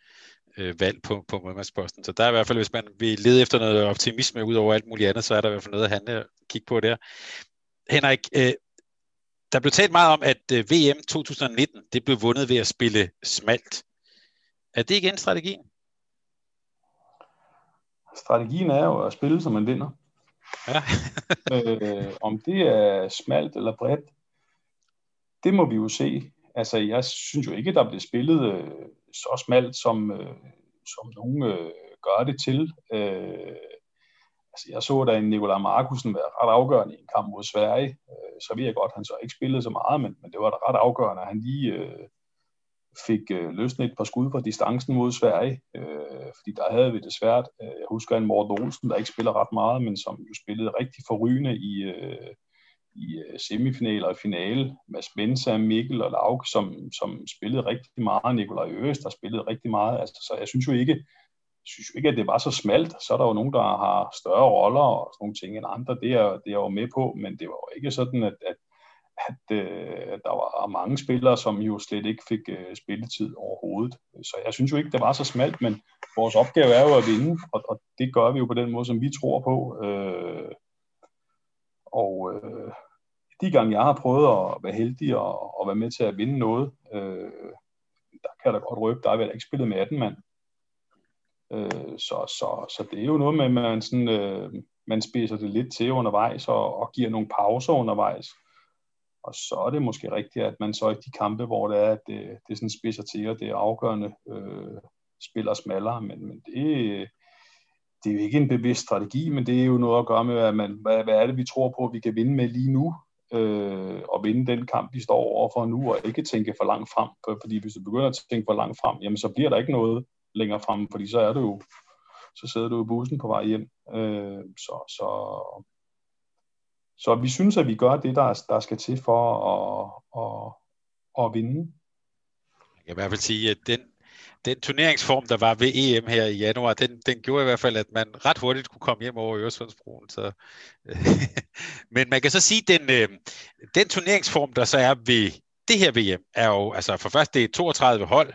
S2: øh, valg på, på målmandsposten. Så der er i hvert fald, hvis man vil lede efter noget optimisme ud over alt muligt andet, så er der i hvert fald noget at handle kigge på der. Henrik, øh, der blev talt meget om, at øh, VM 2019, det blev vundet ved at spille smalt. Er det igen strategien?
S3: Strategien er jo at spille, som man vinder. Ja. øh, om det er smalt eller bredt, det må vi jo se. Altså, jeg synes jo ikke, der bliver spillet øh, så smalt, som, øh, som nogen øh, gør det til. Øh, altså jeg så da en Nikolaj Markusen være ret afgørende i en kamp mod Sverige. Øh, så ved jeg godt, han så ikke spillede så meget, men, men det var da ret afgørende, at han lige øh, fik øh, løsnet et par skud fra distancen mod Sverige. Øh, Øh, fordi der havde vi det svært. Øh, jeg husker en Morten Olsen, der ikke spiller ret meget, men som jo spillede rigtig forrygende i, øh, i øh, semifinaler og finale. Mads Mensa, Mikkel og Lauk, som, som spillede rigtig meget. Nikolaj Øres, der spillede rigtig meget. Altså, så jeg synes jo ikke, synes jo ikke, at det var så smalt. Så er der jo nogen, der har større roller og sådan nogle ting end andre. Det er, det er jo med på, men det var jo ikke sådan, at, at, at øh, der var mange spillere, som jo slet ikke fik øh, spilletid overhovedet. Så jeg synes jo ikke, det var så smalt, men vores opgave er jo at vinde, og, og det gør vi jo på den måde, som vi tror på. Øh, og øh, de gange, jeg har prøvet at være heldig og, og være med til at vinde noget, øh, der kan der godt røbe, der er vel ikke spillet med 18 mand. Øh, så, så, så det er jo noget med, at man, sådan, øh, man spiser det lidt til undervejs og, og giver nogle pauser undervejs. Og så er det måske rigtigt, at man så ikke de kampe, hvor det er, at det, det sådan spidser til, og det er afgørende, øh, spiller smallere. Men, men det, det er jo ikke en bevidst strategi, men det er jo noget at gøre med, at man, hvad, hvad er det, vi tror på, at vi kan vinde med lige nu, øh, og vinde den kamp, vi står overfor nu, og ikke tænke for langt frem. Fordi hvis du begynder at tænke for langt frem, jamen så bliver der ikke noget længere frem, fordi så er du jo, så sidder du i bussen på vej hjem. Øh, så, så, så vi synes, at vi gør det, der, der skal til for at, at, at vinde.
S2: Jeg kan i hvert fald sige, at den, den turneringsform, der var ved EM her i januar, den, den gjorde i hvert fald, at man ret hurtigt kunne komme hjem over Øresundsbroen. Så, men man kan så sige, at den, øh, den turneringsform, der så er ved det her VM, er jo, altså for først det er 32 hold,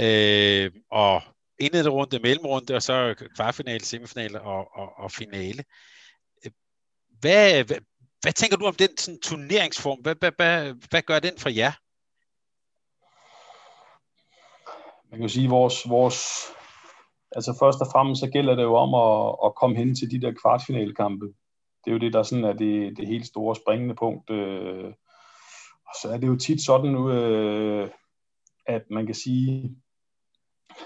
S2: øh, og indledende runde, mellemrunde, og så kvartfinale, semifinale og, og, og finale. Hvad, hvad, tænker du om den sådan, turneringsform? Hvad, hvad, hvad, hvad gør den for jer?
S3: man kan jo sige, vores, vores, altså først og fremmest så gælder det jo om at, at komme hen til de der kvartfinalekampe. Det er jo det, der sådan er det, det helt store springende punkt. Øh, og så er det jo tit sådan, øh, at man kan sige,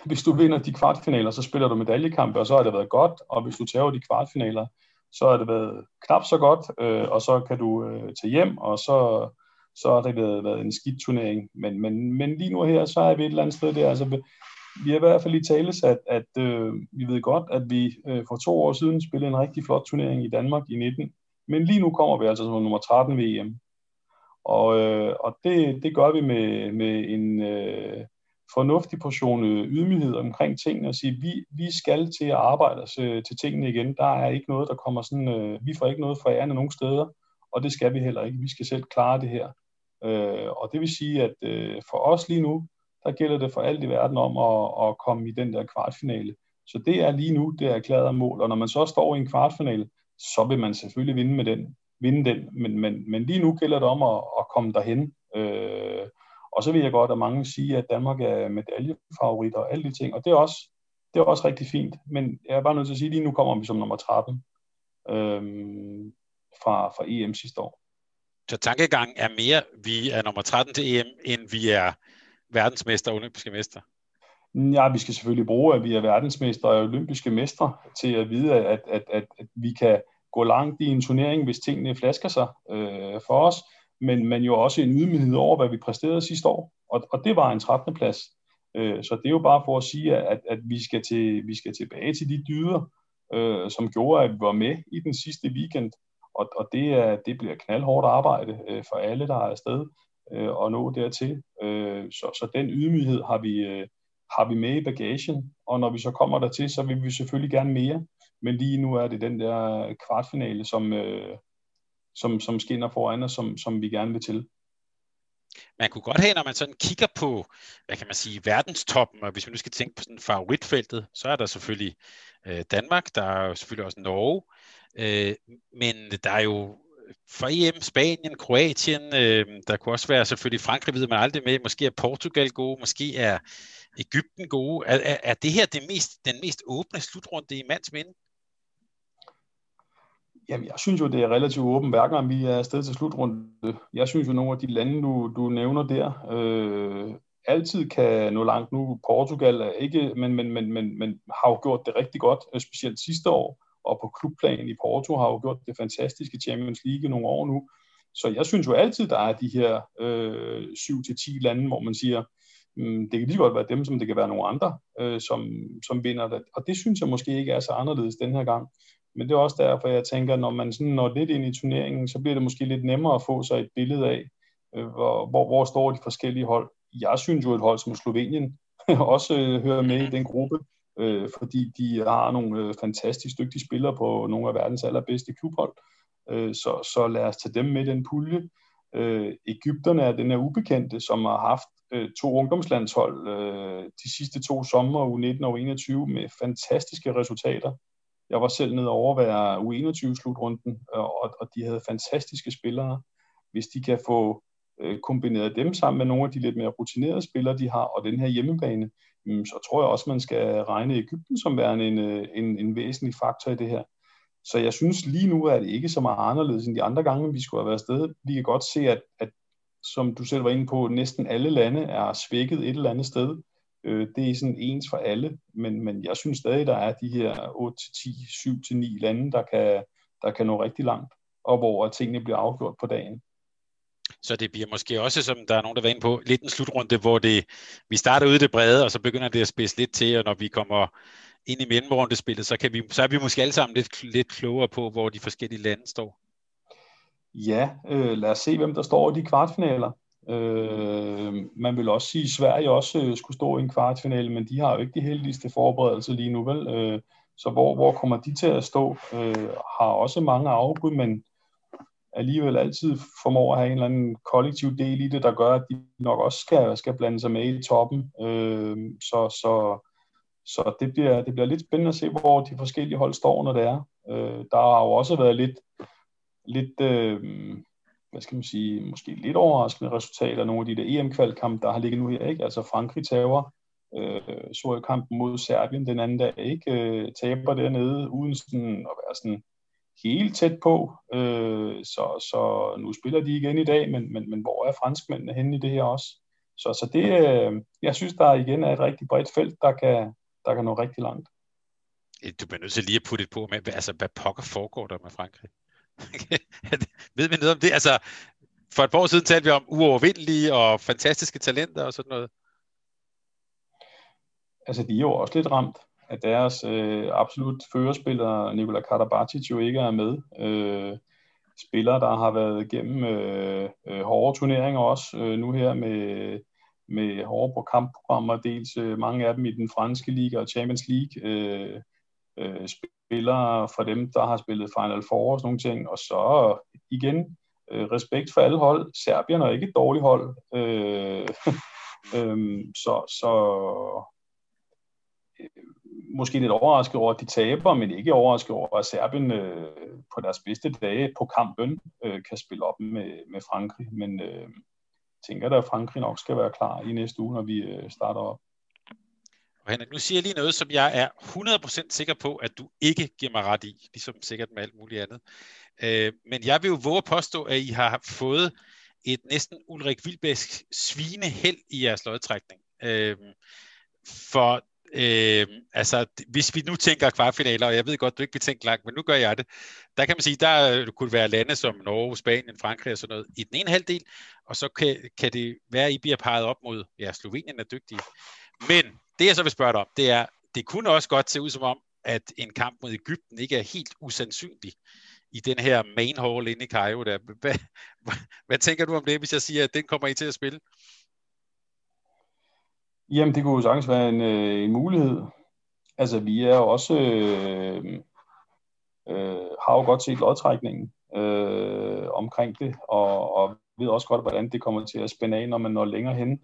S3: hvis du vinder de kvartfinaler, så spiller du medaljekampe, og så har det været godt, og hvis du tager de kvartfinaler, så har det været knap så godt, øh, og så kan du øh, tage hjem, og så så har det været, været en skidt turnering. Men, men, men lige nu her, så er vi et eller andet sted der. Altså, vi har i hvert fald i tale sat, at øh, vi ved godt, at vi øh, for to år siden spillede en rigtig flot turnering i Danmark i 19. Men lige nu kommer vi altså som nummer 13 ved EM. Og, øh, og det, det gør vi med, med en øh, fornuftig portion øh, ydmyghed omkring tingene og sige, vi, vi skal til at arbejde os øh, til tingene igen. Der er ikke noget, der kommer sådan, øh, vi får ikke noget fra ærende nogen steder, og det skal vi heller ikke. Vi skal selv klare det her. Øh, og det vil sige, at øh, for os lige nu, der gælder det for alt i verden om at, at komme i den der kvartfinale. Så det er lige nu, det er erklæret mål. Og når man så står i en kvartfinale, så vil man selvfølgelig vinde med den. Vinde den. Men, men, men lige nu gælder det om at, at komme derhen. Øh, og så vil jeg godt, at mange siger, at Danmark er medaljefavorit og alle de ting. Og det er også, det er også rigtig fint. Men jeg er bare nødt til at sige, at lige nu kommer vi som nummer 13 øh, fra, fra EM sidste år.
S2: Så tankegang er mere, vi er nummer 13 til EM, end vi er verdensmester og olympiske mester?
S3: Ja, vi skal selvfølgelig bruge, at vi er verdensmester og olympiske mestre til at vide, at, at, at, at vi kan gå langt i en turnering, hvis tingene flasker sig øh, for os, men, men jo også en ydmyghed over, hvad vi præsterede sidste år. Og, og det var en 13. plads. Øh, så det er jo bare for at sige, at, at vi, skal til, vi skal tilbage til de dyder, øh, som gjorde, at vi var med i den sidste weekend og, og det, er, det bliver knaldhårdt arbejde øh, for alle, der er afsted øh, og nå dertil. Øh, så, så den ydmyghed har vi, øh, har vi med i bagagen, og når vi så kommer dertil, så vil vi selvfølgelig gerne mere. Men lige nu er det den der kvartfinale, som, øh, som, som skinner foran os, som, som vi gerne vil til.
S2: Man kunne godt have, når man sådan kigger på, hvad kan man sige, verdenstoppen, og hvis vi nu skal tænke på sådan favoritfeltet, så er der selvfølgelig øh, Danmark, der er selvfølgelig også Norge, Øh, men der er jo for EM, Spanien, Kroatien, øh, der kunne også være selvfølgelig Frankrig, ved man aldrig med, måske er Portugal gode, måske er Ægypten gode. Er, er, er det her det mest, den mest åbne slutrunde i mands minde?
S3: Jamen, jeg synes jo, det er relativt åbent, hver gang vi er afsted til slutrunde. Jeg synes jo, nogle af de lande, du, du nævner der, øh, altid kan nå langt nu. Portugal er ikke, men, men, men, men, men har jo gjort det rigtig godt, øh, specielt sidste år, og på klubplan i Porto har jo gjort det fantastiske Champions League nogle år nu. Så jeg synes jo altid, der er de her øh, 7-10 lande, hvor man siger, mm, det kan lige godt være dem, som det kan være nogle andre, øh, som, som vinder det. Og det synes jeg måske ikke er så anderledes den her gang. Men det er også derfor, jeg tænker, når man sådan når lidt ind i turneringen, så bliver det måske lidt nemmere at få sig et billede af, øh, hvor, hvor, hvor står de forskellige hold. Jeg synes jo, et hold som Slovenien også øh, hører med i den gruppe, øh, fordi de har nogle øh, fantastisk dygtige spillere på nogle af verdens allerbedste klubhold. Øh, så, så lad os tage dem med i den pulje. Øh, Ægypterne er den her ubekendte, som har haft øh, to ungdomslandshold øh, de sidste to sommer, U19 og U21, med fantastiske resultater. Jeg var selv nede over være U21-slutrunden, øh, og, og de havde fantastiske spillere. Hvis de kan få øh, kombineret dem sammen med nogle af de lidt mere rutinerede spillere, de har, og den her hjemmebane, mm, så tror jeg også, man skal regne Ægypten som værende en, øh, en, en væsentlig faktor i det her. Så jeg synes lige nu er det ikke så meget anderledes end de andre gange, vi skulle have været afsted. Vi kan godt se, at, at som du selv var inde på, næsten alle lande er svækket et eller andet sted. Øh, det er sådan ens for alle, men, men jeg synes stadig, der er de her 8-10, 7-9 lande, der kan, der kan nå rigtig langt, og hvor tingene bliver afgjort på dagen.
S2: Så det bliver måske også, som der er nogen, der var inde på, lidt en slutrunde, hvor det, vi starter ude i det brede, og så begynder det at spidse lidt til, og når vi kommer ind i mellemrundespillet, så, kan vi, så er vi måske alle sammen lidt, lidt klogere på, hvor de forskellige lande står.
S3: Ja, øh, lad os se, hvem der står i de kvartfinaler. Øh, man vil også sige, at Sverige også øh, skulle stå i en kvartfinale, men de har jo ikke de heldigste forberedelser lige nu, vel? Øh, så hvor, hvor kommer de til at stå? Øh, har også mange afbud, men alligevel altid formår at have en eller anden kollektiv del i det, der gør, at de nok også skal, skal blande sig med i toppen. Øh, så, så, så det bliver, det bliver lidt spændende at se, hvor de forskellige hold står, når det er. Øh, der har jo også været lidt, lidt øh, hvad skal man sige, måske lidt overraskende resultater nogle af de der EM-kvalkampe, der har ligget nu her. Ikke? Altså Frankrig tager øh, så kampen mod Serbien den anden dag, ikke? Øh, taber dernede, uden sådan at være sådan helt tæt på. Øh, så, så nu spiller de igen i dag, men, men, men hvor er franskmændene henne i det her også? Så, så det, øh, jeg synes, der igen er et rigtig bredt felt, der kan, der kan nå rigtig langt.
S2: Du bliver nødt til lige at putte et på med, altså hvad pokker foregår der med Frankrig? Ved vi noget om det? Altså, for et par år siden talte vi om uovervindelige og fantastiske talenter og sådan noget.
S3: Altså, de er jo også lidt ramt at deres øh, absolut førerspiller, Nikola Karabatic, jo ikke er med. Øh, spillere, der har været igennem øh, øh, hårde turneringer også, øh, nu her med, med hårde på kampprogrammer, dels øh, mange af dem i den franske liga og Champions League. Øh, øh, spillere fra dem, der har spillet Final Four og sådan nogle ting, og så igen øh, respekt for alle hold. Serbien er ikke et dårligt hold, øh, øh, så, så øh, måske lidt overrasket over, at de taber, men ikke overrasket over, at Serbien øh, på deres bedste dage på kampen øh, kan spille op med, med Frankrig. Men øh, tænker da, at Frankrig nok skal være klar i næste uge, når vi øh, starter op.
S2: Og Henrik, nu siger jeg lige noget, som jeg er 100% sikker på, at du ikke giver mig ret i, ligesom sikkert med alt muligt andet. Øh, men jeg vil jo våge at påstå, at I har fået et næsten Ulrik Vilbæsk svineheld i jeres lodtrækning. Øh, for Øh, altså, hvis vi nu tænker kvartfinaler, og jeg ved godt, du ikke vil tænke langt, men nu gør jeg det, der kan man sige, der øh, kunne være lande som Norge, Spanien, Frankrig og sådan noget i den ene halvdel, og så kan, kan det være, at I bliver peget op mod, ja, Slovenien er dygtige. Men det jeg så vil spørge dig om, det er, det kunne også godt se ud som om, at en kamp mod Ægypten ikke er helt usandsynlig i den her main hall inde i Cairo. Der. Hvad, hvad, hvad tænker du om det, hvis jeg siger, at den kommer I til at spille?
S3: Jamen, det kunne jo sagtens være en, øh, en mulighed. Altså, vi er jo også, øh, øh, har jo godt set lodtrækningen øh, omkring det, og, og ved også godt, hvordan det kommer til at spænde af, når man når længere hen.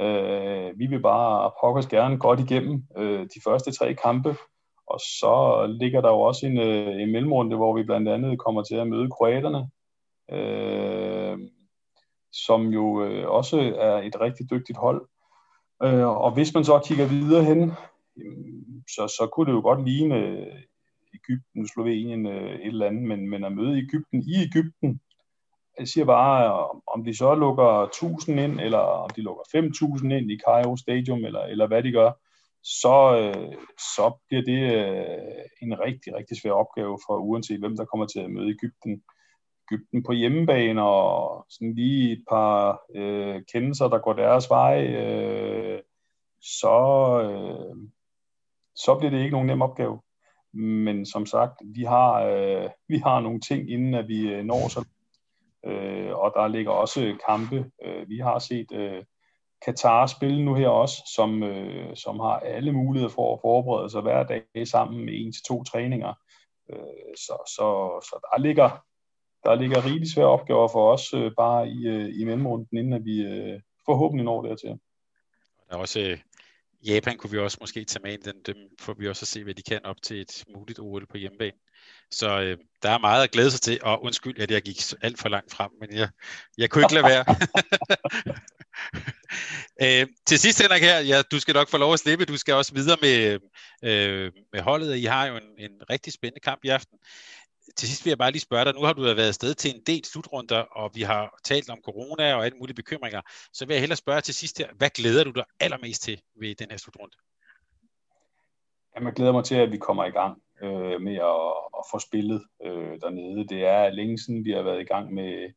S3: Øh, vi vil bare pokkers gerne godt igennem øh, de første tre kampe, og så ligger der jo også en, øh, en mellemrunde, hvor vi blandt andet kommer til at møde kroaterne, øh, som jo øh, også er et rigtig dygtigt hold. Øh, og hvis man så kigger videre hen, så, så kunne det jo godt ligne øh, Ægypten, Slovenien, øh, et eller andet, men, men at møde Ægypten i Ægypten, jeg siger bare, om de så lukker 1000 ind, eller om de lukker 5000 ind i Cairo Stadium, eller, eller hvad de gør, så, øh, så bliver det øh, en rigtig, rigtig svær opgave for uanset hvem, der kommer til at møde Ægypten. Ægypten på hjemmebane, og sådan lige et par øh, kendelser, der går deres vej, øh, så, øh, så bliver det ikke nogen nem opgave. Men som sagt, vi har, øh, vi har nogle ting, inden at vi øh, når så øh, og der ligger også kampe. Øh, vi har set øh, Katar spille nu her også, som, øh, som har alle muligheder for at forberede sig hver dag sammen med en til to træninger. Øh, så, så, så der ligger der ligger rigtig svære opgaver for os øh, bare i, øh, i mellemrunden, inden at vi øh, forhåbentlig når dertil.
S2: Der er også øh, Japan kunne vi også måske tage med ind, den, dem får vi også at se, hvad de kan op til et muligt OL på hjemmebane. Så øh, der er meget at glæde sig til, og undskyld, at jeg gik alt for langt frem, men jeg, jeg kunne ikke lade være. øh, til sidst, Henrik her, ja, du skal nok få lov at slippe, du skal også videre med, øh, med holdet, I har jo en, en rigtig spændende kamp i aften. Til sidst vil jeg bare lige spørge dig, nu har du været afsted til en del slutrunder, og vi har talt om corona og alle mulige bekymringer, så vil jeg hellere spørge til sidst her, hvad glæder du dig allermest til ved den her slutrunde?
S3: Jamen, jeg glæder mig til, at vi kommer i gang øh, med at, at få spillet øh, dernede. Det er længe siden, vi har været i gang med,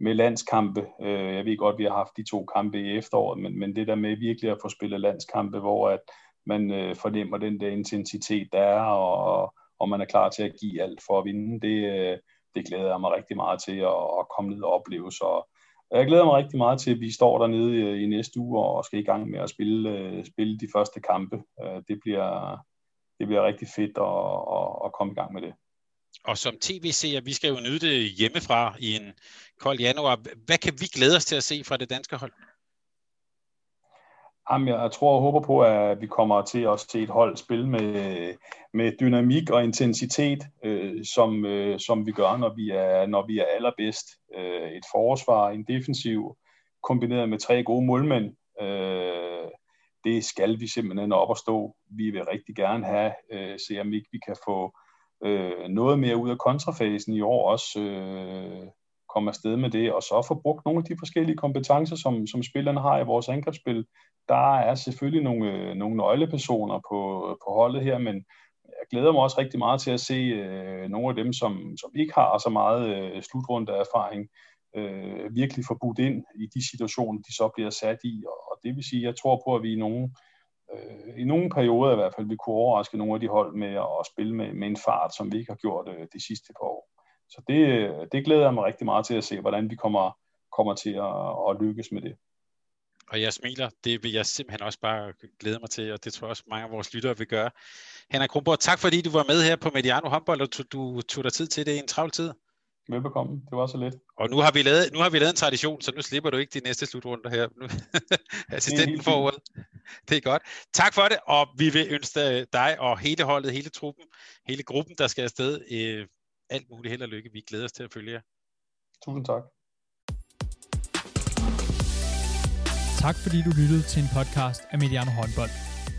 S3: med landskampe. Øh, jeg ved godt, vi har haft de to kampe i efteråret, men, men det der med virkelig at få spillet landskampe, hvor at man øh, fornemmer den der intensitet, der er, og, og man er klar til at give alt for at vinde, det, øh, det glæder jeg mig rigtig meget til at, at komme ned og opleve. Så jeg glæder mig rigtig meget til, at vi står dernede i, i næste uge og skal i gang med at spille, øh, spille de første kampe. Øh, det bliver, det bliver rigtig fedt at, at, at komme i gang med det.
S2: Og som tv-seer, vi skal jo nyde det hjemmefra i en kold januar. Hvad kan vi glæde os til at se fra det danske hold?
S3: Jamen, jeg tror og håber på, at vi kommer til at se et hold spille med, med dynamik og intensitet, øh, som, øh, som vi gør, når vi er, når vi er allerbedst. Øh, et forsvar, en defensiv, kombineret med tre gode målmænd. Øh, det skal vi simpelthen op og stå. Vi vil rigtig gerne have, øh, se om ikke vi kan få øh, noget mere ud af kontrafasen i år også. Øh, komme afsted med det, og så få brugt nogle af de forskellige kompetencer, som, som spillerne har i vores angrebsspil. Der er selvfølgelig nogle, øh, nogle nøglepersoner på, på holdet her, men jeg glæder mig også rigtig meget til at se øh, nogle af dem, som, som ikke har så meget øh, slutrunde erfaring, øh, virkelig få budt ind i de situationer, de så bliver sat i. Og det vil sige, jeg tror på, at vi i nogle, øh, i nogle perioder i hvert fald vi kunne overraske nogle af de hold med at spille med, med en fart, som vi ikke har gjort øh, de sidste par år. Så det, øh, det glæder jeg mig rigtig meget til at se, hvordan vi kommer, kommer til at, at lykkes med det.
S2: Og jeg smiler, det vil jeg simpelthen også bare glæde mig til, og det tror jeg også mange af vores lyttere vil gøre. Henrik Kronborg, tak fordi du var med her på Mediano Håndbold, og du, du tog dig tid til det i en travl tid.
S3: Velbekomme, det var så lidt.
S2: Og nu har vi lavet, nu har vi lavet en tradition, så nu slipper du ikke de næste slutrunder her. Nu, assistenten får ordet. Det er godt. Tak for det, og vi vil ønske dig og hele holdet, hele truppen, hele gruppen, der skal afsted, øh, alt muligt held og lykke. Vi glæder os til at følge jer.
S3: Tusind tak.
S1: Tak fordi du lyttede til en podcast af Mediano Håndbold.